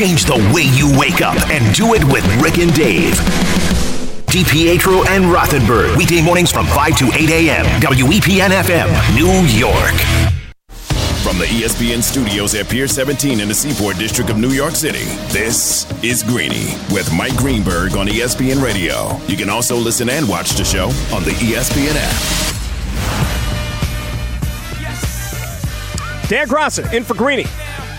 Change the way you wake up and do it with Rick and Dave. DiPietro and Rothenberg. Weekday mornings from 5 to 8 a.m. WEPN FM, New York. From the ESPN studios at Pier 17 in the Seaport District of New York City, this is Greeny with Mike Greenberg on ESPN Radio. You can also listen and watch the show on the ESPN app. Dan Graca in for Greeny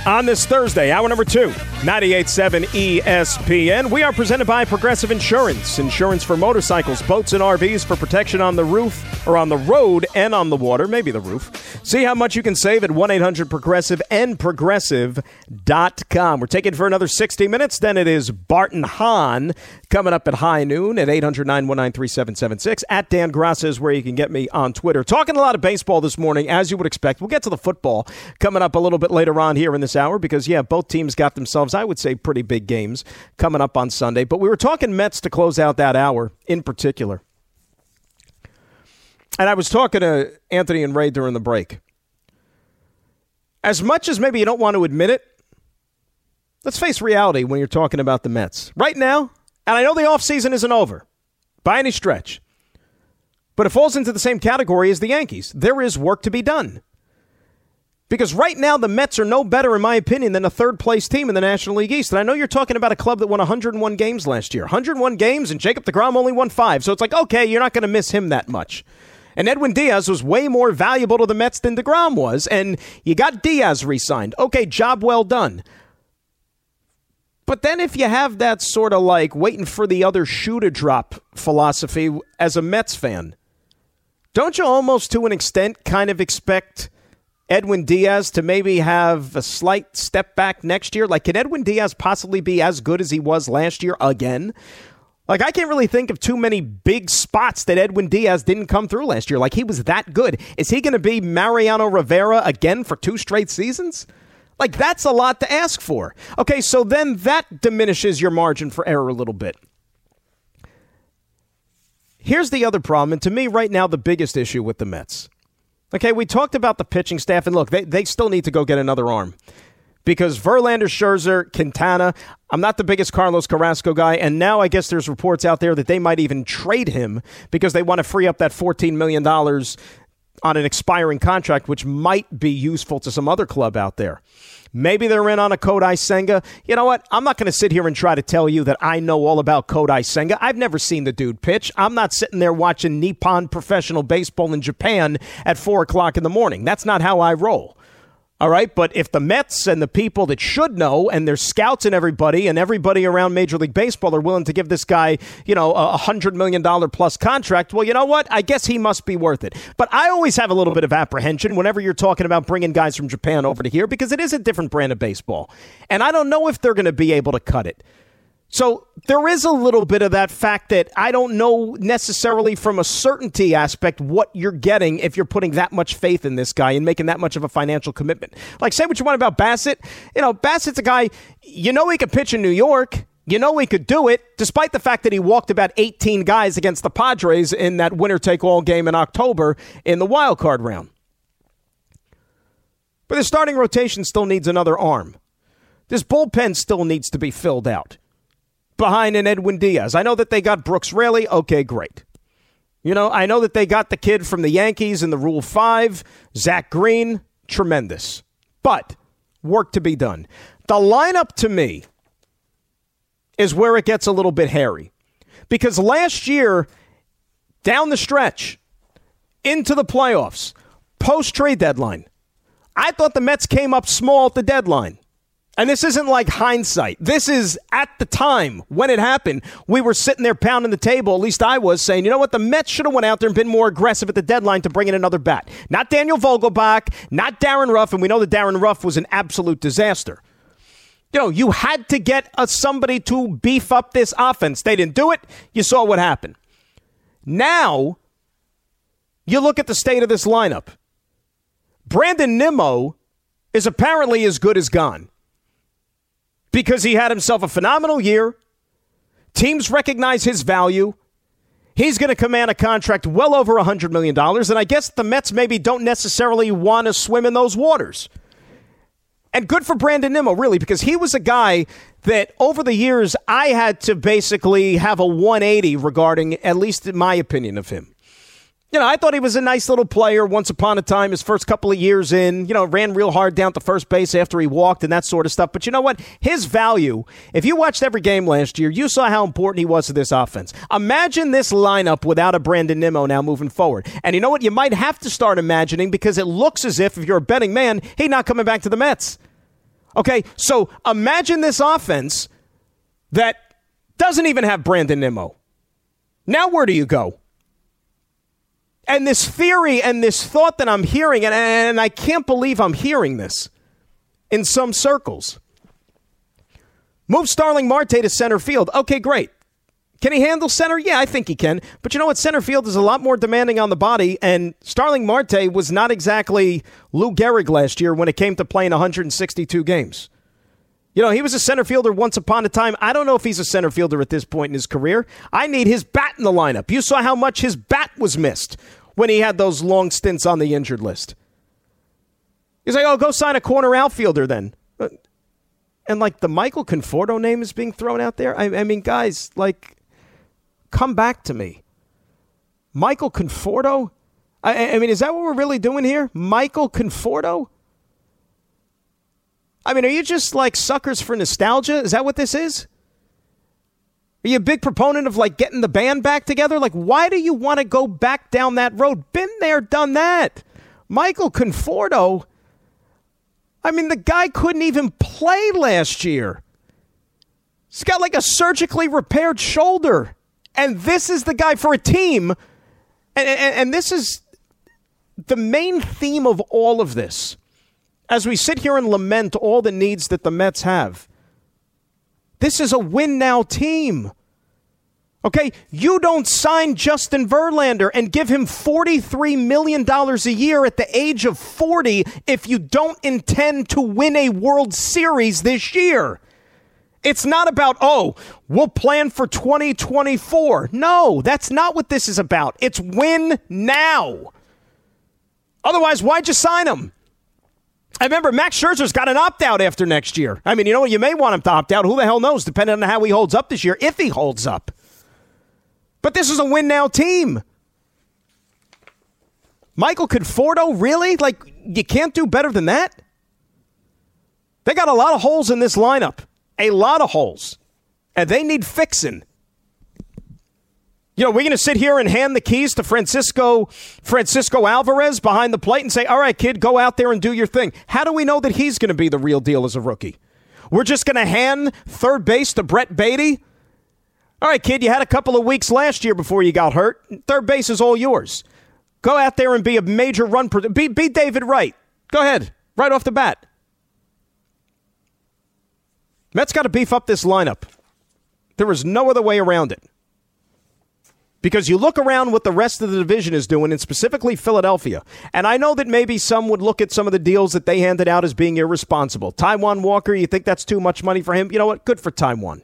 on this Thursday, hour number two. 98.7 ESPN. We are presented by Progressive Insurance. Insurance for motorcycles, boats, and RVs for protection on the roof or on the road and on the water, maybe the roof. See how much you can save at 1 800 Progressive and Progressive.com. We're taking for another 60 minutes. Then it is Bart and Hahn coming up at high noon at 800 919 3776. At Dan Graca is where you can get me on Twitter. Talking a lot of baseball this morning, as you would expect. We'll get to the football coming up a little bit later on here in this hour because, yeah, both teams got themselves I would say, pretty big games coming up on Sunday. But we were talking Mets to close out that hour in particular. And I was talking to Anthony and Ray during the break. As much as maybe you don't want to admit it, let's face reality when you're talking about the Mets. Right now, and I know the offseason isn't over by any stretch, but it falls into the same category as the Yankees. There is work to be done. Because right now, the Mets are no better, in my opinion, than a third place team in the National League East. And I know you're talking about a club that won 101 games last year. 101 games, and Jacob DeGrom only won five. So it's like, okay, you're not going to miss him that much. And Edwin Diaz was way more valuable to the Mets than DeGrom was. And you got Diaz re signed. Okay, job well done. But then if you have that sort of like waiting for the other shoe to drop philosophy as a Mets fan, don't you almost to an extent kind of expect Edwin Diaz to maybe have a slight step back next year? Like, can Edwin Diaz possibly be as good as he was last year again? Like, I can't really think of too many big spots that Edwin Diaz didn't come through last year. Like, he was that good. Is he going to be Mariano Rivera again for two straight seasons? Like, that's a lot to ask for. Okay, so then that diminishes your margin for error a little bit. Here's the other problem, and to me, right now, the biggest issue with the Mets Okay, we talked about the pitching staff, and look, they, they still need to go get another arm because Verlander, Scherzer, Quintana. I'm not the biggest Carlos Carrasco guy, and now I guess there's reports out there that they might even trade him because they want to free up that $14 million on an expiring contract, which might be useful to some other club out there. Maybe they're in on a Kodai Senga. You know what? I'm not going to sit here and try to tell you that I know all about Kodai Senga. I've never seen the dude pitch. I'm not sitting there watching Nippon professional baseball in Japan at 4 o'clock in the morning. That's not how I roll. All right, but if the Mets and the people that should know and their scouts and everybody and everybody around Major League Baseball are willing to give this guy, you know, a hundred million dollar plus contract, well, you know what? I guess he must be worth it. But I always have a little bit of apprehension whenever you're talking about bringing guys from Japan over to here because it is a different brand of baseball, and I don't know if they're going to be able to cut it. So there is a little bit of that fact that I don't know necessarily from a certainty aspect what you're getting if you're putting that much faith in this guy and making that much of a financial commitment. Like, say what you want about Bassett. You know, Bassett's a guy, you know, he could pitch in New York. You know he could do it, despite the fact that he walked about 18 guys against the Padres in that winner take all game in October in the wild card round. But the starting rotation still needs another arm. This bullpen still needs to be filled out behind an Edwin Diaz. I know that they got Brooks Raley. Okay, great. You know, I know that they got the kid from the Yankees in the Rule 5, Zach Greene. Tremendous. But work to be done. The lineup to me is where it gets a little bit hairy. Because last year, down the stretch, into the playoffs, post trade deadline, I thought the Mets came up small at the deadline. And this isn't like hindsight. This is at the time when it happened. We were sitting there pounding the table, at least I was, saying, you know what, the Mets should have went out there and been more aggressive at the deadline to bring in another bat. Not Daniel Vogelbach, not Darin Ruf, and we know that Darin Ruf was an absolute disaster. You know, you had to get a, somebody to beef up this offense. They didn't do it. You saw what happened. Now, you look at the state of this lineup. Brandon Nimmo is apparently as good as gone because he had himself a phenomenal year. Teams recognize his value. He's going to command a contract well over $100 million. And I guess the Mets maybe don't necessarily want to swim in those waters. And good for Brandon Nimmo, really, because he was a guy that over the years I had to basically have a 180 regarding, at least in my opinion of him. You know, I thought he was a nice little player once upon a time, his first couple of years in, you know, ran real hard down to first base after he walked and that sort of stuff. But you know what? His value, if you watched every game last year, you saw how important he was to this offense. Imagine this lineup without a Brandon Nimmo now moving forward. And you know what? You might have to start imagining because it looks as if, if you're a betting man, he's not coming back to the Mets. Okay, so imagine this offense that doesn't even have Brandon Nimmo. Now, where do you go? And this theory and this thought that I'm hearing, and, and I can't believe I'm hearing this in some circles. Move Starling Marte to center field. Okay, great. Can he handle center? Yeah, I think he can. But you know what? Center field is a lot more demanding on the body, and Starling Marte was not exactly Lou Gehrig last year when it came to playing 162 games. You know, he was a center fielder once upon a time. I don't know if he's a center fielder at this point in his career. I need his bat in the lineup. You saw how much his bat was missed when he had those long stints on the injured list. He's like, oh, go sign a corner outfielder then. Uh, and like the Michael Conforto name is being thrown out there. I, I mean, guys, like, come back to me. Michael Conforto? I, I mean, is that what we're really doing here? Michael Conforto? I mean, are you just like suckers for nostalgia? Is that what this is? Are you a big proponent of like getting the band back together? Like, why do you want to go back down that road? Been there, done that. Michael Conforto. I mean, the guy couldn't even play last year. He's got like a surgically repaired shoulder. And this is the guy for a team. And, and, and this is the main theme of all of this as we sit here and lament all the needs that the Mets have. This is a win now team. Okay, you don't sign Justin Verlander and give him $43 million a year at the age of 40 if you don't intend to win a World Series this year. It's not about, oh, we'll plan for 2024. No, that's not what this is about. It's win now. Otherwise, why'd you sign him? I remember Max Scherzer's got an opt out after next year. I mean, you know what? You may want him to opt out. Who the hell knows, depending on how he holds up this year, if he holds up. But this is a win now team. Michael Conforto, really? Like, you can't do better than that? They got a lot of holes in this lineup. A lot of holes. And they need fixing. You know, we're going to sit here and hand the keys to Francisco Francisco Alvarez behind the plate and say, "All right, kid, go out there and do your thing." How do we know that he's going to be the real deal as a rookie? We're just going to hand third base to Brett Baty. All right, kid, you had a couple of weeks last year before you got hurt. Third base is all yours. Go out there and be a major run. Pro- be, be David Wright. Go ahead, right off the bat. Mets got to beef up this lineup. There is no other way around it. Because you look around what the rest of the division is doing, and specifically Philadelphia. And I know that maybe some would look at some of the deals that they handed out as being irresponsible. Taijuan Walker, you think that's too much money for him? You know what? Good for Taijuan.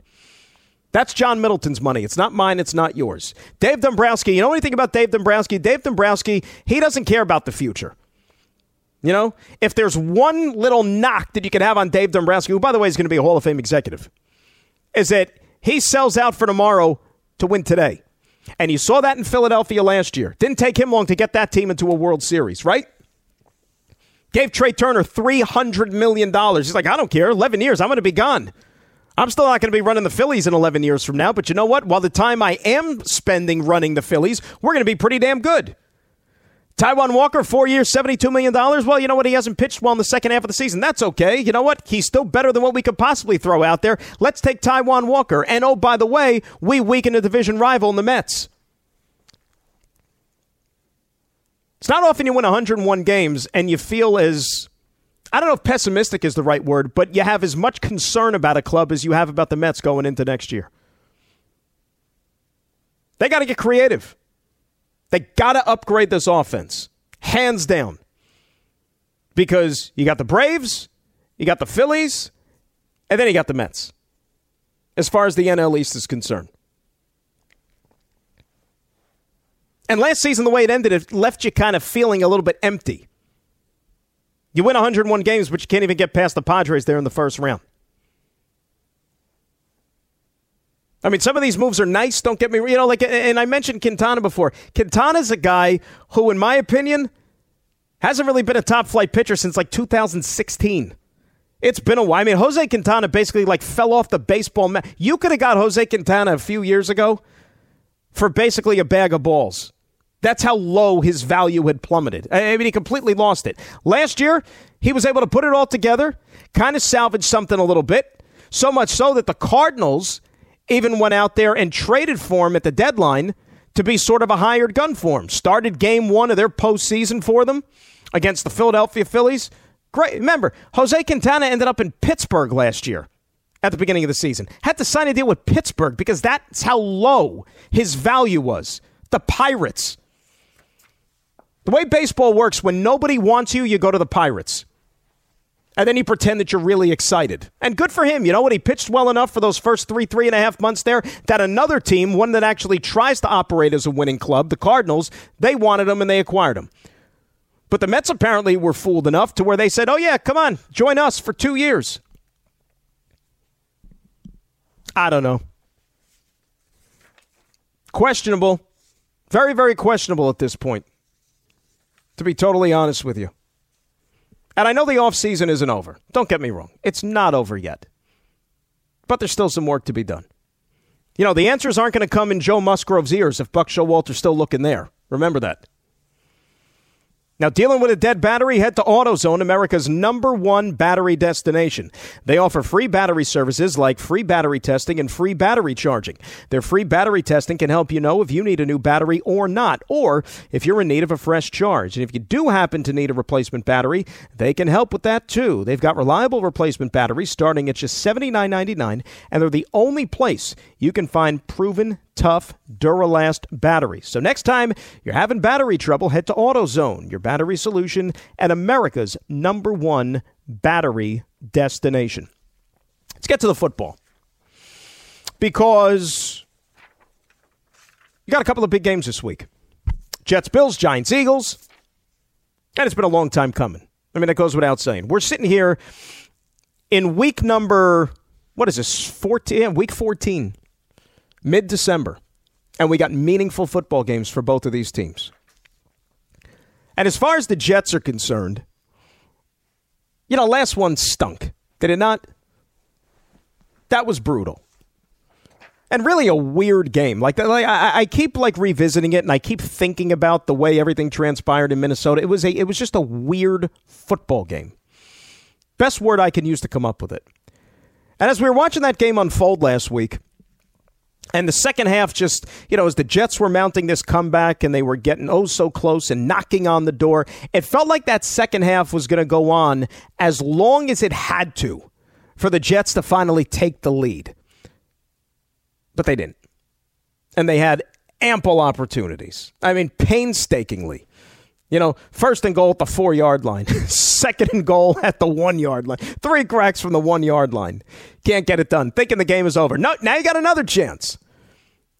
That's John Middleton's money. It's not mine. It's not yours. Dave Dombrowski, you know anything about Dave Dombrowski? Dave Dombrowski, he doesn't care about the future. You know, if there's one little knock that you can have on Dave Dombrowski, who, by the way, is going to be a Hall of Fame executive, is that he sells out for tomorrow to win today. And you saw that in Philadelphia last year. Didn't take him long to get that team into a World Series, right? Gave Trea Turner $300 million. He's like, I don't care. 11 years, I'm going to be gone. I'm still not going to be running the Phillies in 11 years from now, but you know what? While the time I am spending running the Phillies, we're going to be pretty damn good. Taijuan Walker, four years, $72 million. Well, you know what? He hasn't pitched well in the second half of the season. That's okay. You know what? He's still better than what we could possibly throw out there. Let's take Taijuan Walker. And oh, by the way, we weaken a division rival in the Mets. It's not often you win 101 games and you feel as, I don't know if pessimistic is the right word, but you have as much concern about a club as you have about the Mets going into next year. They got to get creative. They got to upgrade this offense, hands down. Because you got the Braves, you got the Phillies, and then you got the Mets, as far as the NL East is concerned. And last season, the way it ended, it left you kind of feeling a little bit empty. You win 101 games, but you can't even get past the Padres there in the first round. I mean, some of these moves are nice. Don't get me, you know, like, and I mentioned Quintana before. Quintana's a guy who, in my opinion, hasn't really been a top flight pitcher since like 2016. It's been a while. I mean, Jose Quintana basically like fell off the baseball mat. You could have got Jose Quintana a few years ago for basically a bag of balls. That's how low his value had plummeted. I mean, he completely lost it. Last year, he was able to put it all together, kind of salvage something a little bit, so much so that the Cardinals even went out there and traded for him at the deadline to be sort of a hired gun for him. Started game one of their postseason for them against the Philadelphia Phillies. Great. Remember, Jose Quintana ended up in Pittsburgh last year at the beginning of the season. Had to sign a deal with Pittsburgh because that's how low his value was. The Pirates. The way baseball works, when nobody wants you, you go to the Pirates. And then you pretend that you're really excited. And good for him. You know what? He pitched well enough for those first three, three and a half months there that another team, one that actually tries to operate as a winning club, the Cardinals, they wanted him and they acquired him. But the Mets apparently were fooled enough to where they said, oh, yeah, come on, join us for two years. I don't know. Questionable. Very, very questionable at this point to be totally honest with you. And I know the offseason isn't over. Don't get me wrong. It's not over yet. But there's still some work to be done. You know, the answers aren't going to come in Joe Musgrove's ears if Buck Showalter's still looking there. Remember that. Now, dealing with a dead battery, head to AutoZone, America's number one battery destination. They offer free battery services like free battery testing and free battery charging. Their free battery testing can help you know if you need a new battery or not, or if you're in need of a fresh charge. And if you do happen to need a replacement battery, they can help with that too. They've got reliable replacement batteries starting at just $79.99, and they're the only place you can find proven tough Duralast batteries. So next time you're having battery trouble, head to AutoZone, your battery solution and America's number one battery destination. Let's get to the football. Because you got a couple of big games this week. Jets, Bills, Giants, Eagles. And it's been a long time coming. I mean, that goes without saying. We're sitting here in week number, what is this, 14? Week 14 mid December, and we got meaningful football games for both of these teams. And as far as the Jets are concerned, you know, last one stunk. Did it not? That was brutal. And really a weird game. Like, that like I, I keep like revisiting it, and I keep thinking about the way everything transpired in Minnesota. It was a, it was just a weird football game. Best word I can use to come up with it. And as we were watching that game unfold last week, and the second half, just, you know, as the Jets were mounting this comeback and they were getting oh so close and knocking on the door, it felt like that second half was going to go on as long as it had to for the Jets to finally take the lead. But they didn't. And they had ample opportunities. I mean, painstakingly. You know, first and goal at the four yard line, second and goal at the one yard line, three cracks from the one yard line. Can't get it done. Thinking the game is over. No, now you got another chance.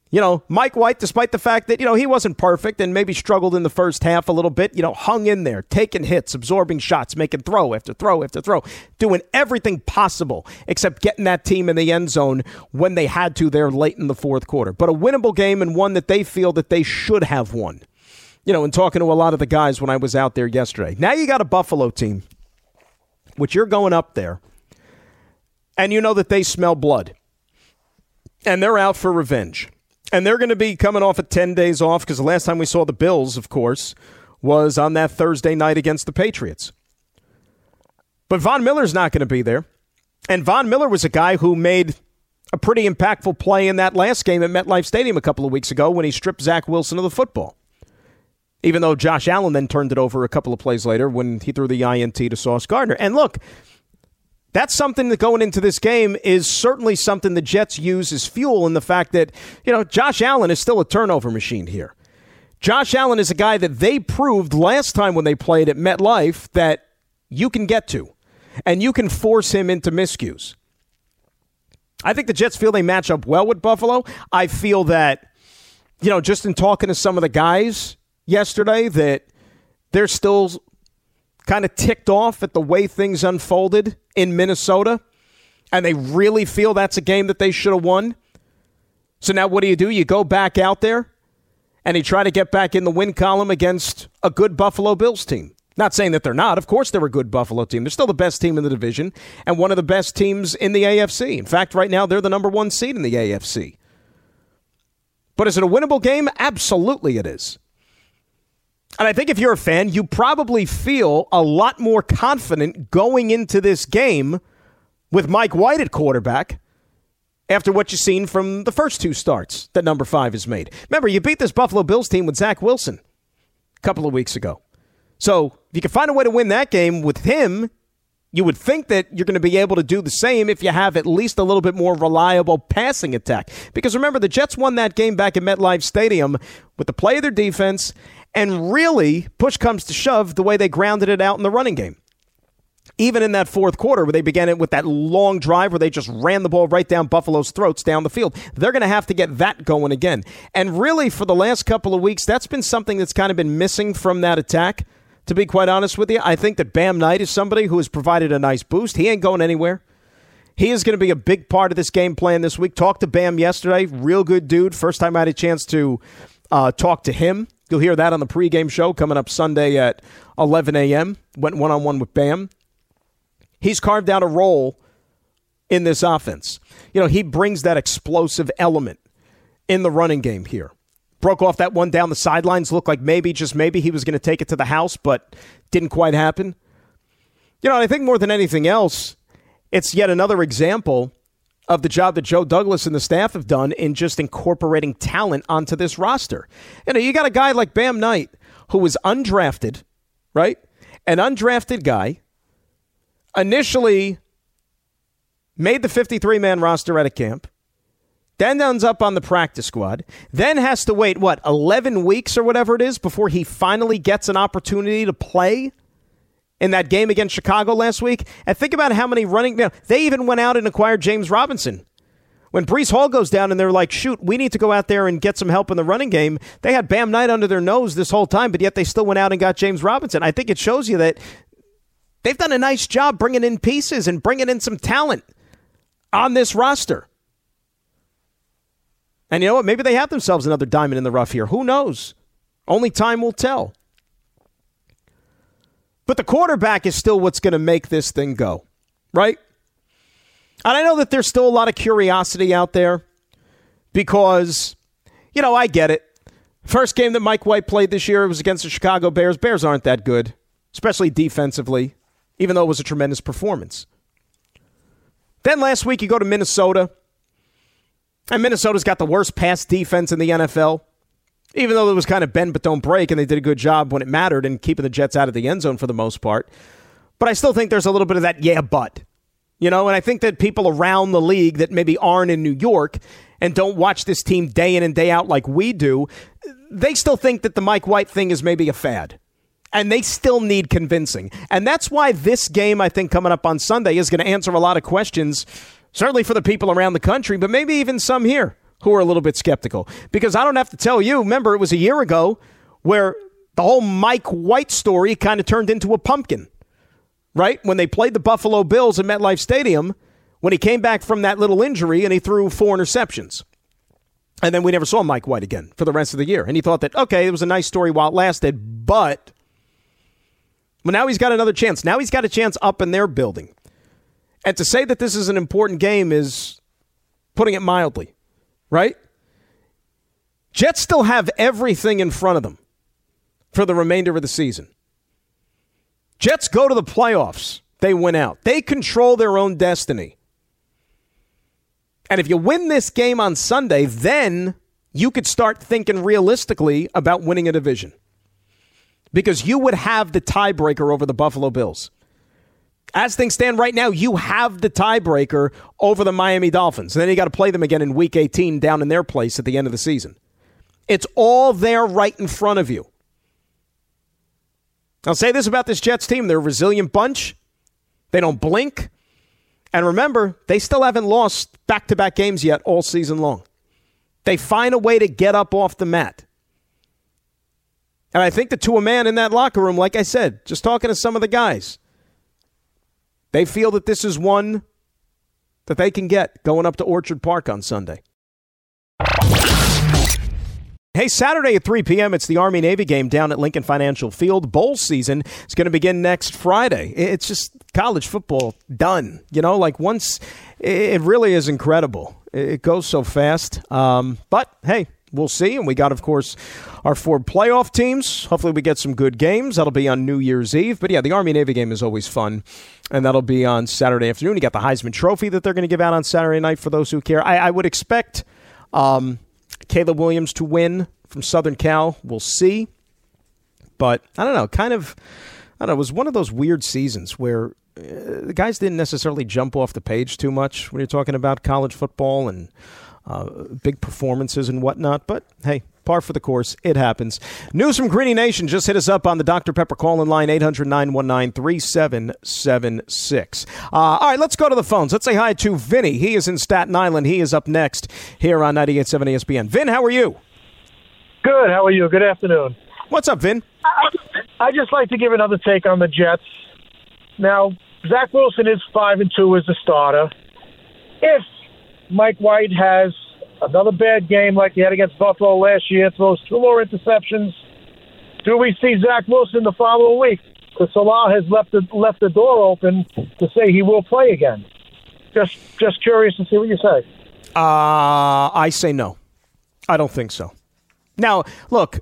You know, Mike White, despite the fact that, you know, he wasn't perfect and maybe struggled in the first half a little bit, you know, hung in there, taking hits, absorbing shots, making throw after throw after throw, doing everything possible except getting that team in the end zone when they had to there late in the fourth quarter. But a winnable game and one that they feel that they should have won you know, and talking to a lot of the guys when I was out there yesterday. Now you got a Buffalo team, which you're going up there, and you know that they smell blood, and they're out for revenge. And they're going to be coming off of 10 days off because the last time we saw the Bills, of course, was on that Thursday night against the Patriots. But Von Miller's not going to be there. And Von Miller was a guy who made a pretty impactful play in that last game at MetLife Stadium a couple of weeks ago when he stripped Zach Wilson of the football even though Josh Allen then turned it over a couple of plays later when he threw the INT to Sauce Gardner. And look, that's something that going into this game is certainly something the Jets use as fuel in the fact that, you know, Josh Allen is still a turnover machine here. Josh Allen is a guy that they proved last time when they played at MetLife that you can get to and you can force him into miscues. I think the Jets feel they match up well with Buffalo. I feel that, you know, just in talking to some of the guys, yesterday that they're still kind of ticked off at the way things unfolded in Minnesota, and they really feel that's a game that they should have won. So now what do you do? You go back out there and you try to get back in the win column against a good Buffalo Bills team. Not saying that they're not. Of course, they're a good Buffalo team. They're still the best team in the division and one of the best teams in the AFC. In fact, right now, they're the number one seed in the AFC. But is it a winnable game? Absolutely, it is. And I think if you're a fan, you probably feel a lot more confident going into this game with Mike White at quarterback after what you've seen from the first two starts that number five has made. Remember, you beat this Buffalo Bills team with Zach Wilson a couple of weeks ago. So if you can find a way to win that game with him, you would think that you're going to be able to do the same if you have at least a little bit more reliable passing attack. Because remember, the Jets won that game back at MetLife Stadium with the play of their defense, and really, push comes to shove, the way they grounded it out in the running game. Even in that fourth quarter, where they began it with that long drive where they just ran the ball right down Buffalo's throats down the field, they're going to have to get that going again. And really, for the last couple of weeks, that's been something that's kind of been missing from that attack to be quite honest with you. I think that Bam Knight is somebody who has provided a nice boost. He ain't going anywhere. He is going to be a big part of this game plan this week. Talked to Bam yesterday. Real good dude. First time I had a chance to uh, talk to him. You'll hear that on the pregame show coming up Sunday at 11 a.m. Went one on one with Bam. He's carved out a role in this offense. You know, he brings that explosive element in the running game here broke off that one down the sidelines. Looked like maybe, just maybe, he was going to take it to the house, but didn't quite happen. You know, I think more than anything else, it's yet another example of the job that Joe Douglas and the staff have done in just incorporating talent onto this roster. You know, you got a guy like Bam Knight who was undrafted, right? An undrafted guy, initially made the 53 man roster at a camp then ends up on the practice squad, then has to wait, what, 11 weeks or whatever it is before he finally gets an opportunity to play in that game against Chicago last week. And think about how many running. Know, they even went out and acquired James Robinson. When Breece Hall goes down and they're like, shoot, we need to go out there and get some help in the running game, they had Bam Knight under their nose this whole time, but yet they still went out and got James Robinson. I think it shows you that they've done a nice job bringing in pieces and bringing in some talent on this roster. And you know what? Maybe they have themselves another diamond in the rough here. Who knows? Only time will tell. But the quarterback is still what's going to make this thing go, right? And I know that there's still a lot of curiosity out there because, you know, I get it. First game that Mike White played this year was against the Chicago Bears. Bears aren't that good, especially defensively, even though it was a tremendous performance. Then last week you go to Minnesota. And Minnesota's got the worst pass defense in the NFL. Even though it was kind of bend but don't break, and they did a good job when it mattered in keeping the Jets out of the end zone for the most part. But I still think there's a little bit of that yeah, but. You know, and I think that people around the league that maybe aren't in New York and don't watch this team day in and day out like we do, they still think that the Mike White thing is maybe a fad. And they still need convincing. And that's why this game, I think, coming up on Sunday is going to answer a lot of questions certainly for the people around the country, but maybe even some here who are a little bit skeptical. Because I don't have to tell you, remember, it was a year ago where the whole Mike White story kind of turned into a pumpkin, right? When they played the Buffalo Bills at MetLife Stadium, when he came back from that little injury and he threw four interceptions. And then we never saw Mike White again for the rest of the year. And he thought that, okay, it was a nice story while it lasted, but well, now he's got another chance. Now he's got a chance up in their building. And to say that this is an important game is putting it mildly, right? Jets still have everything in front of them for the remainder of the season. Jets go to the playoffs, they win out. They control their own destiny. And if you win this game on Sunday, then you could start thinking realistically about winning a division. Because you would have the tiebreaker over the Buffalo Bills as things stand right now, you have the tiebreaker over the Miami Dolphins. And then you got to play them again in week 18 down in their place at the end of the season. It's all there right in front of you. I'll say this about this Jets team they're a resilient bunch, they don't blink. And remember, they still haven't lost back to back games yet all season long. They find a way to get up off the mat. And I think the to a man in that locker room, like I said, just talking to some of the guys, they feel that this is one that they can get going up to Orchard Park on Sunday. Hey, Saturday at 3 p.m., it's the Army Navy game down at Lincoln Financial Field. Bowl season is going to begin next Friday. It's just college football done. You know, like once, it really is incredible. It goes so fast. Um, but hey, we'll see. And we got, of course, our four playoff teams. Hopefully, we get some good games. That'll be on New Year's Eve. But yeah, the Army Navy game is always fun. And that'll be on Saturday afternoon. You got the Heisman Trophy that they're going to give out on Saturday night for those who care. I, I would expect. Um, Caleb Williams to win from Southern Cal. We'll see. But I don't know, kind of, I don't know, it was one of those weird seasons where uh, the guys didn't necessarily jump off the page too much when you're talking about college football and uh, big performances and whatnot. But hey, par for the course. It happens. News from Greeny Nation. Just hit us up on the Dr. Pepper call in line 800 919 3776. Uh, all right, let's go to the phones. Let's say hi to Vinny. He is in Staten Island. He is up next here on 98.7 ESPN. Vin, how are you? Good. How are you? Good afternoon. What's up, Vin? I just like to give another take on the Jets. Now, Zach Wilson is five and two as a starter. If Mike White has another bad game like he had against Buffalo last year, throws two more interceptions, do we see Zach Wilson the following week? Because Salah has left the left the door open to say he will play again. Just just curious to see what you say. Uh, I say no. I don't think so. Now, look,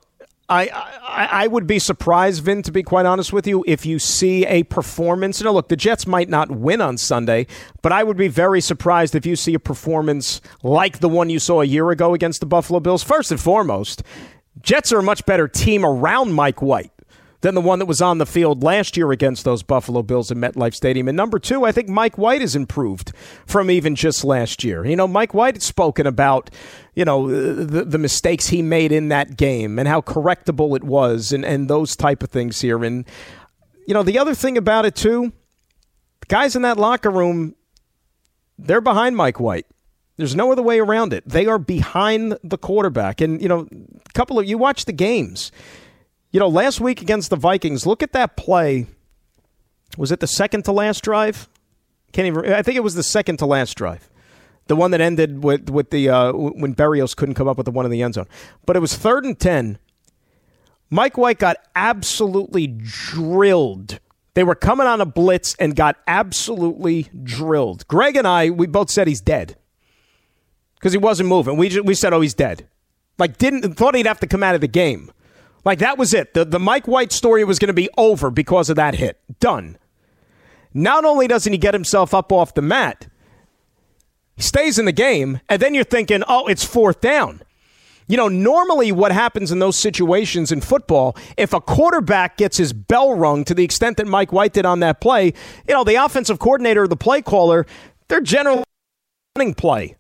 I, I, I would be surprised, Vin, to be quite honest with you, if you see a performance. You know, look, the Jets might not win on Sunday, but I would be very surprised if you see a performance like the one you saw a year ago against the Buffalo Bills. First and foremost, Jets are a much better team around Mike White than the one that was on the field last year against those Buffalo Bills in MetLife Stadium. And number two, I think Mike White has improved from even just last year. You know, Mike White had spoken about, you know, uh, the, the mistakes he made in that game and how correctable it was and, and those type of things here. And, you know, the other thing about it, too, guys in that locker room, they're behind Mike White. There's no other way around it. They are behind the quarterback. And, you know, a couple of you watch the games. You know, last week against the Vikings, look at that play. Was it the second to last drive? Can't even. I think it was the second to last drive, the one that ended with with the uh, when Berrios couldn't come up with the one in the end zone. But it was third and ten. Mike White got absolutely drilled. They were coming on a blitz and got absolutely drilled. Greg and I, we both said he's dead because he wasn't moving. We just, we said, oh, he's dead. Like didn't thought he'd have to come out of the game. Like that was it. The the Mike White story was going to be over because of that hit. Done. Not only doesn't he get himself up off the mat, he stays in the game, and then you're thinking, oh, it's fourth down. You know, normally what happens in those situations in football, if a quarterback gets his bell rung to the extent that Mike White did on that play, you know, the offensive coordinator or the play caller, they're generally running play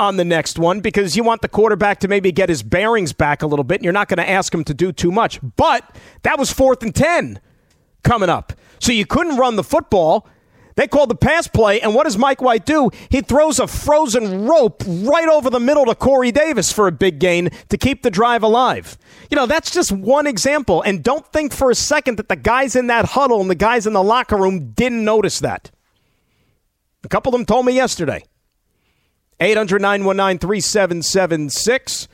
on the next one because you want the quarterback to maybe get his bearings back a little bit and you're not going to ask him to do too much. But that was fourth and 10 coming up. So you couldn't run the football. They called the pass play, and what does Mike White do? He throws a frozen rope right over the middle to Corey Davis for a big gain to keep the drive alive. You know, that's just one example. And don't think for a second that the guys in that huddle and the guys in the locker room didn't notice that. A couple of them told me yesterday. 800 919 3776.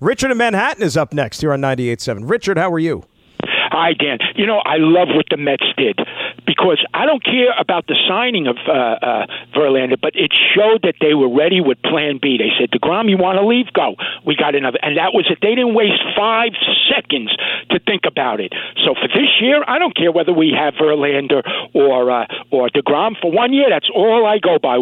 Richard in Manhattan is up next here on 98.7. Richard, how are you? Hi, Dan. You know, I love what the Mets did because I don't care about the signing of uh, uh, Verlander, but it showed that they were ready with Plan B. They said, "Degrom, you want to leave? Go. We got another." And that was it. They didn't waste five seconds to think about it. So for this year, I don't care whether we have Verlander or uh, or Degrom for one year. That's all I go by.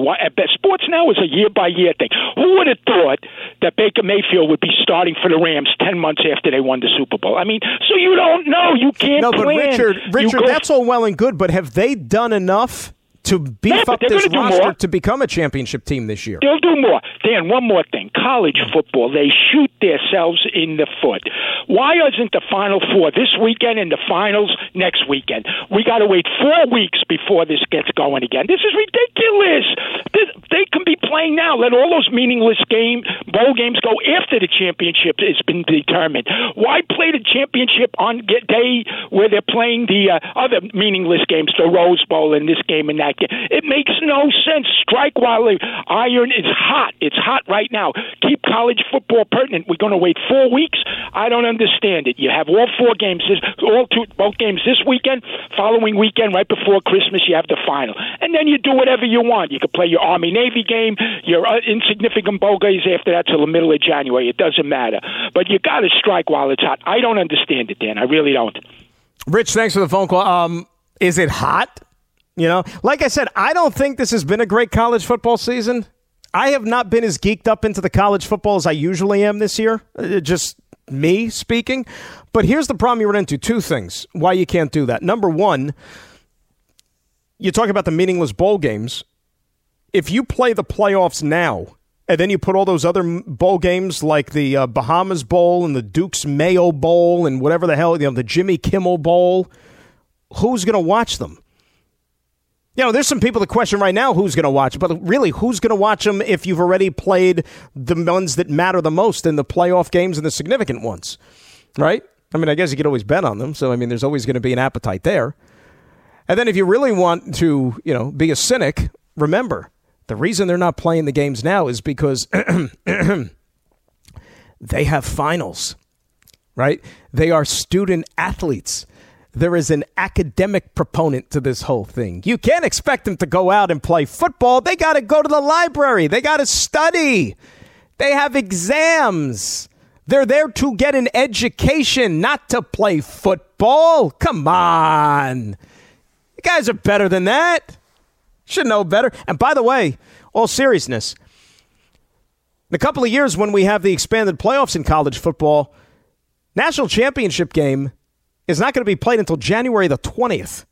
Sports now is a year by year thing. Who would have thought that Baker Mayfield would be starting for the Rams ten months after they won the Super Bowl? I mean, so you don't know. You can't. No, but plan. Richard, Richard, that's all well and good, but have they done enough to beef yeah, up this roster to become a championship team this year. They'll do more. Dan, one more thing. College mm-hmm. football, they shoot themselves in the foot. Why isn't the Final Four this weekend and the finals next weekend? We got to wait four weeks before this gets going again. This is ridiculous. This, they can be playing now. Let all those meaningless game, bowl games go after the championship has been determined. Why play the championship on day where they're playing the uh, other meaningless games, the Rose Bowl and this game and that game? It makes no sense. Strike while the iron is hot. It's hot right now. Keep college football pertinent. We're going to wait four weeks. I don't understand it. You have all four games, this, all two, both games this weekend. Following weekend, right before Christmas, you have the final, and then you do whatever you want. You could play your Army Navy game, your uh, insignificant bowl games after that till the middle of January. It doesn't matter, but you got to strike while it's hot. I don't understand it, Dan. I really don't. Rich, thanks for the phone call. Um, is it hot? You know, like I said, I don't think this has been a great college football season. I have not been as geeked up into the college football as I usually am this year. Uh, just me speaking. But here's the problem you run into two things why you can't do that. Number one, you talk about the meaningless bowl games. If you play the playoffs now, and then you put all those other bowl games like the uh, Bahamas Bowl and the Duke's Mayo Bowl and whatever the hell, you know, the Jimmy Kimmel Bowl, who's going to watch them? You know, there's some people that question right now who's going to watch, but really, who's going to watch them if you've already played the ones that matter the most in the playoff games and the significant ones, right? I mean, I guess you could always bet on them. So, I mean, there's always going to be an appetite there. And then if you really want to, you know, be a cynic, remember the reason they're not playing the games now is because they have finals, right? They are student athletes there is an academic proponent to this whole thing. You can't expect them to go out and play football. They got to go to the library, they got to study, they have exams. They're there to get an education, not to play football. Come on. You guys are better than that. Should know better. And by the way, all seriousness, in a couple of years when we have the expanded playoffs in college football, national championship game is not going to be played until January the 20th,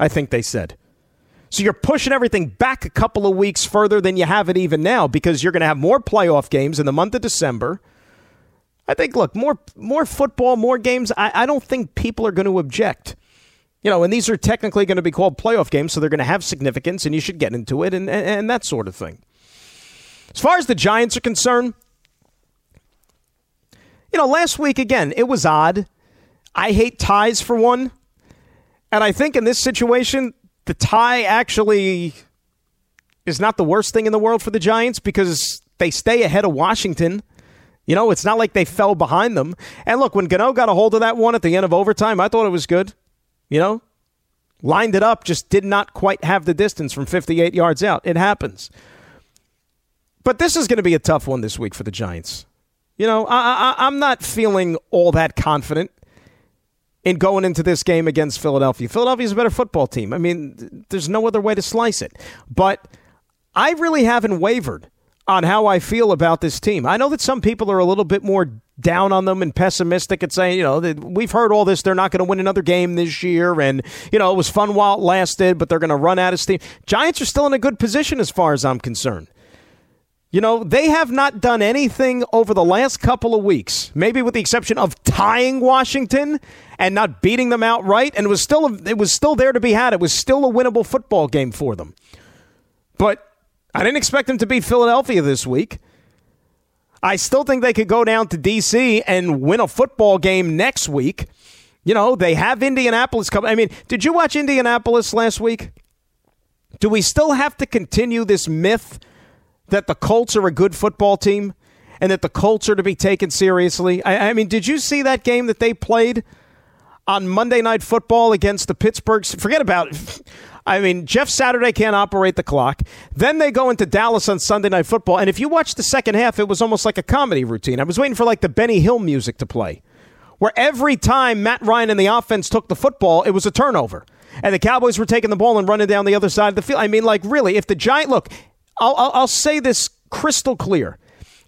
I think they said. So you're pushing everything back a couple of weeks further than you have it even now because you're going to have more playoff games in the month of December. I think, look, more more football, more games. I, I don't think people are going to object. You know, and these are technically going to be called playoff games, so they're going to have significance, and you should get into it and, and, and that sort of thing. As far as the Giants are concerned, you know, last week, again, it was odd. I hate ties for one. And I think in this situation, the tie actually is not the worst thing in the world for the Giants because they stay ahead of Washington. You know, it's not like they fell behind them. And look, when Gano got a hold of that one at the end of overtime, I thought it was good. You know, lined it up, just did not quite have the distance from 58 yards out. It happens. But this is going to be a tough one this week for the Giants. You know, I, I, I'm not feeling all that confident in going into this game against Philadelphia. Philadelphia's a better football team. I mean, there's no other way to slice it. But I really haven't wavered on how I feel about this team. I know that some people are a little bit more down on them and pessimistic and saying, you know, we've heard all this. They're not going to win another game this year. And, you know, it was fun while it lasted, but they're going to run out of steam. Giants are still in a good position as far as I'm concerned. You know, they have not done anything over the last couple of weeks, maybe with the exception of tying Washington and not beating them outright, and it was still it was still there to be had. It was still a winnable football game for them. But I didn't expect them to beat Philadelphia this week. I still think they could go down to DC and win a football game next week. You know, they have Indianapolis coming. I mean, did you watch Indianapolis last week? Do we still have to continue this myth that the Colts are a good football team and that the Colts are to be taken seriously? I, I mean, did you see that game that they played on Monday Night Football against the Pittsburgh? Forget about it. I mean, Jeff Saturday can't operate the clock. Then they go into Dallas on Sunday Night Football. And if you watch the second half, it was almost like a comedy routine. I was waiting for like the Benny Hill music to play, where every time Matt Ryan and the offense took the football, it was a turnover. And the Cowboys were taking the ball and running down the other side of the field. I mean, like, really, if the Giant, look, I'll, I'll, I'll say this crystal clear.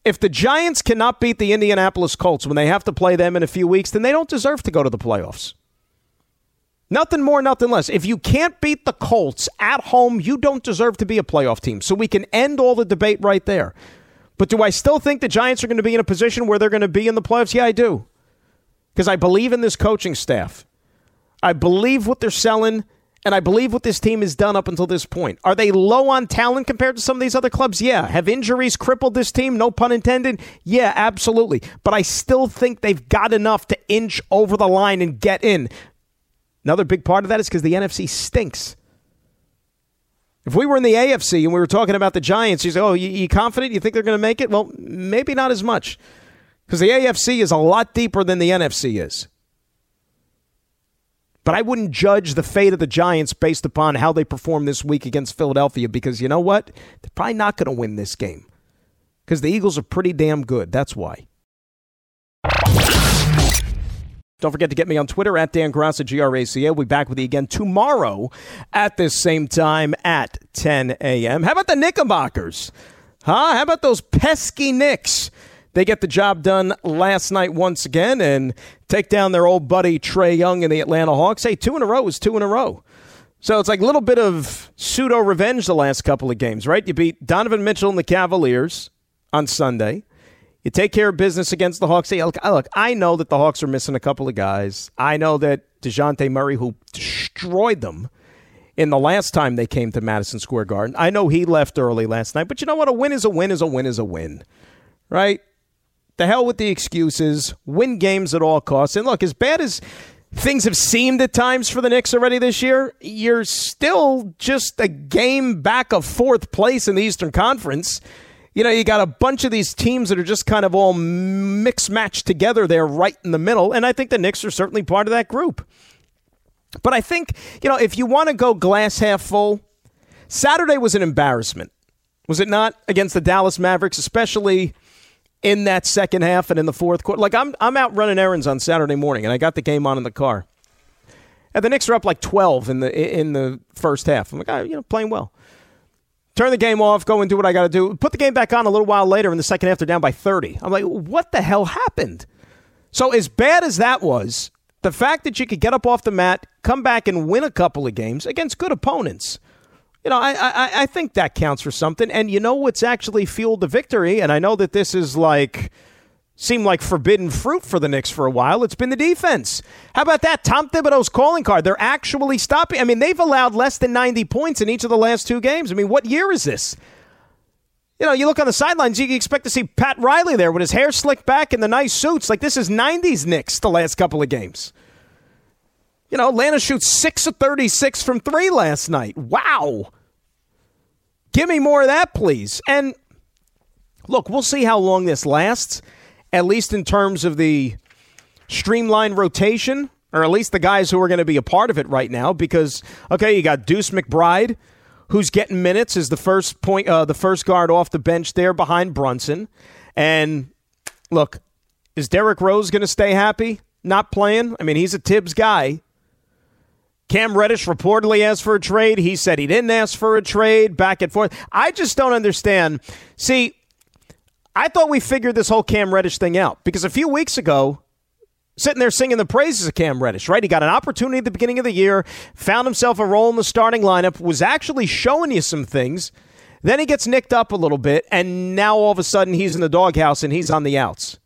If the Giants cannot beat the Indianapolis Colts when they have to play them in a few weeks, then they don't deserve to go to the playoffs. Nothing more, nothing less. If you can't beat the Colts at home, you don't deserve to be a playoff team. So we can end all the debate right there. But do I still think the Giants are going to be in a position where they're going to be in the playoffs? Yeah, I do. Because I believe in this coaching staff. I believe what they're selling And I believe what this team has done up until this point. Are they low on talent compared to some of these other clubs? Yeah. Have injuries crippled this team? No pun intended. Yeah, absolutely. But I still think they've got enough to inch over the line and get in. Another big part of that is because the NFC stinks. If we were in the AFC and we were talking about the Giants, you say, "Oh, you, you confident? You think they're going to make it?" Well, maybe not as much because the AFC is a lot deeper than the NFC is. But I wouldn't judge the fate of the Giants based upon how they perform this week against Philadelphia because you know what? They're probably not going to win this game because the Eagles are pretty damn good. That's why. Don't forget to get me on Twitter at Dan Graca, G-R-A-C-A. We'll be back with you again tomorrow at this same time at 10 a.m. How about the Knickerbockers? Huh? How about those pesky Knicks? They get the job done last night once again and take down their old buddy Trae Young and the Atlanta Hawks. Hey, two in a row is two in a row. So it's like a little bit of pseudo revenge the last couple of games, right? You beat Donovan Mitchell and the Cavaliers on Sunday. You take care of business against the Hawks. Hey, look, look, I know that the Hawks are missing a couple of guys. I know that DeJounte Murray, who destroyed them in the last time they came to Madison Square Garden, I know he left early last night. But you know what? A win is a win is a win is a win, right? The hell with the excuses. Win games at all costs. And look, as bad as things have seemed at times for the Knicks already this year, you're still just a game back of fourth place in the Eastern Conference you know, you got a bunch of these teams that are just kind of all mixed matched together there right in the middle. And I think the Knicks are certainly part of that group. But I think, you know, if you want to go glass half full, Saturday was an embarrassment. Was it not against the Dallas Mavericks, especially in that second half and in the fourth quarter? Like I'm I'm out running errands on Saturday morning and I got the game on in the car. And the Knicks are up like 12 in the in the first half. I'm like, oh, you know, playing well turn the game off, go and do what I got to do. Put the game back on a little while later in the second half, they're down by 30. I'm like, what the hell happened? So, as bad as that was, the fact that you could get up off the mat, come back and win a couple of games against good opponents, you know, I, I, I think that counts for something. And you know what's actually fueled the victory? And I know that this is like seemed like forbidden fruit for the Knicks for a while. It's been the defense. How about that? Tom Thibodeau's calling card. They're actually stopping. I mean, they've allowed less than 90 points in each of the last two games. I mean, what year is this? You know, you look on the sidelines, you expect to see Pat Riley there with his hair slicked back and the nice suits. Like, this is 90s Knicks the last couple of games. You know, Atlanta shoots 6 of 36 from three last night. Wow. Give me more of that, please. And look, we'll see how long this lasts at least in terms of the streamlined rotation, or at least the guys who are going to be a part of it right now. Because okay, you got Deuce McBride, who's getting minutes as the first point, uh, the first guard off the bench there behind Brunson. And look, is Derrick Rose going to stay happy? Not playing. I mean, he's a Thibs guy. Cam Reddish reportedly asked for a trade. He said he didn't ask for a trade. Back and forth. I just don't understand. See, I thought we figured this whole Cam Reddish thing out because a few weeks ago, sitting there singing the praises of Cam Reddish, right? He got an opportunity at the beginning of the year, found himself a role in the starting lineup, was actually showing you some things. Then he gets nicked up a little bit, and now all of a sudden he's in the doghouse and he's on the outs.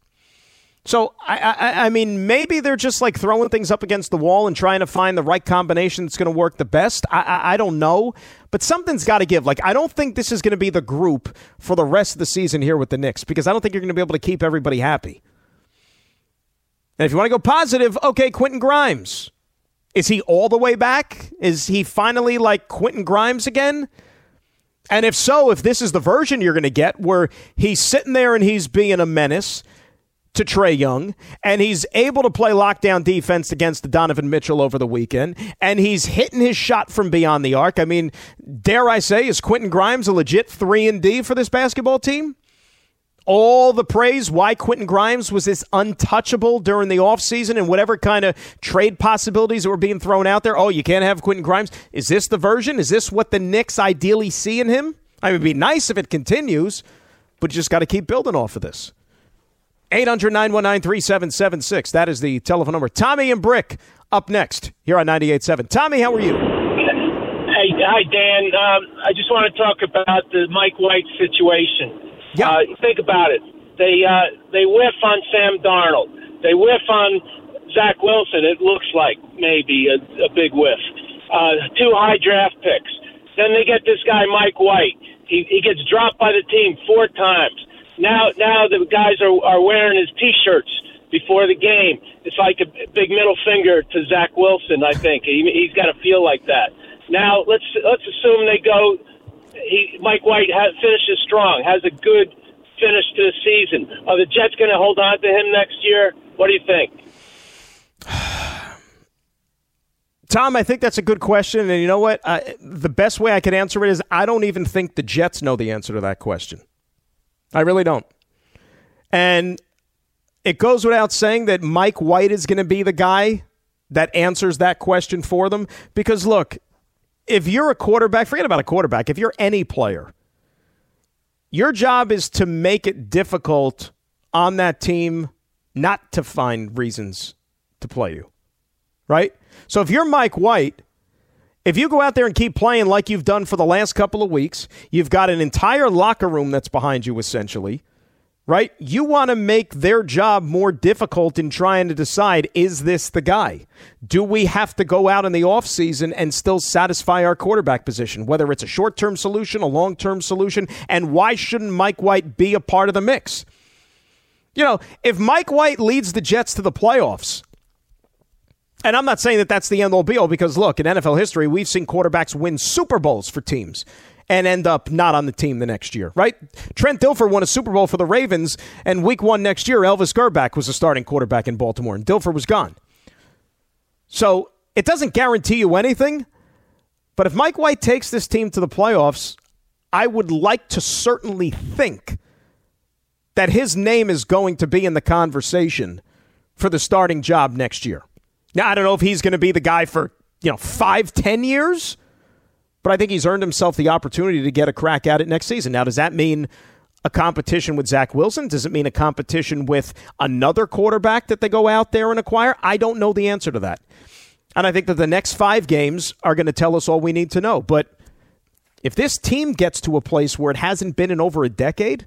So I, I, I mean, maybe they're just like throwing things up against the wall and trying to find the right combination that's going to work the best. I, I, I don't know, but something's got to give. Like I don't think this is going to be the group for the rest of the season here with the Knicks because I don't think you're going to be able to keep everybody happy. And if you want to go positive, okay, Quentin Grimes. Is he all the way back? Is he finally like Quentin Grimes again? And if so, if this is the version you're going to get where he's sitting there and he's being a menace to Trae Young, and he's able to play lockdown defense against Donovan Mitchell over the weekend, and he's hitting his shot from beyond the arc. I mean, dare I say, is Quentin Grimes a legit 3 and D for this basketball team? all the praise why Quentin Grimes was this untouchable during the offseason and whatever kind of trade possibilities that were being thrown out there. Oh, you can't have Quentin Grimes. Is this the version? Is this what the Knicks ideally see in him? I mean, it'd be nice if it continues, but you just got to keep building off of this. 800 919 3776. That is the telephone number. Tommy and Brick up next here on 98.7. Tommy, how are you? Hey, hi, Dan. Um, I just want to talk about the Mike White situation. Yeah. Uh, think about it. They uh, they whiff on Sam Darnold. They whiff on Zach Wilson. It looks like maybe a, a big whiff. uh, two high draft picks. Then they get this guy Mike White. He he gets dropped by the team four times. Now now the guys are are wearing his T-shirts before the game. It's like a big middle finger to Zach Wilson. I think he, he's got to feel like that. Now let's let's assume they go. He Mike White has, finishes strong, has a good finish to the season. Are the Jets going to hold on to him next year? What do you think? Tom, I think that's a good question. And you know what? Uh, the best way I could answer it is I don't even think the Jets know the answer to that question. I really don't. And it goes without saying that Mike White is going to be the guy that answers that question for them. Because look, if you're a quarterback, forget about a quarterback, if you're any player, your job is to make it difficult on that team not to find reasons to play you. Right? So if you're Mike White, if you go out there and keep playing like you've done for the last couple of weeks, you've got an entire locker room that's behind you essentially, right? You want to make their job more difficult in trying to decide is this the guy? Do we have to go out in the offseason and still satisfy our quarterback position, whether it's a short term solution, a long term solution? And why shouldn't Mike White be a part of the mix? You know, if Mike White leads the Jets to the playoffs, and I'm not saying that that's the end all be all because look, in NFL history, we've seen quarterbacks win Super Bowls for teams and end up not on the team the next year, right? Trent Dilfer won a Super Bowl for the Ravens, and week one next year, Elvis Grbac was the starting quarterback in Baltimore, and Dilfer was gone. So it doesn't guarantee you anything, but if Mike White takes this team to the playoffs, I would like to certainly think that his name is going to be in the conversation for the starting job next year. Now, I don't know if he's going to be the guy for, you know, five, ten years, but I think he's earned himself the opportunity to get a crack at it next season. Now, does that mean a competition with Zach Wilson? Does it mean a competition with another quarterback that they go out there and acquire? I don't know the answer to that. And I think that the next five games are going to tell us all we need to know. But if this team gets to a place where it hasn't been in over a decade,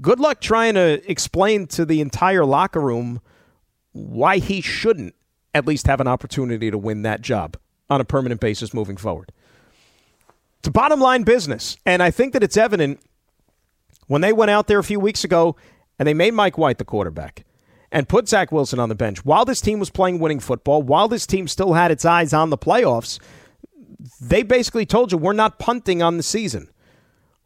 good luck trying to explain to the entire locker room why he shouldn't at least have an opportunity to win that job on a permanent basis moving forward. It's a bottom line business. And I think that it's evident when they went out there a few weeks ago and they made Mike White the quarterback and put Zach Wilson on the bench while this team was playing winning football, while this team still had its eyes on the playoffs, they basically told you we're not punting on the season.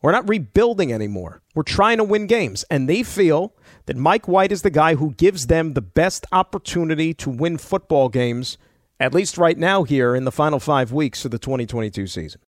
We're not rebuilding anymore. We're trying to win games. And they feel that Mike White is the guy who gives them the best opportunity to win football games, at least right now here in the final five weeks of the 2022 season.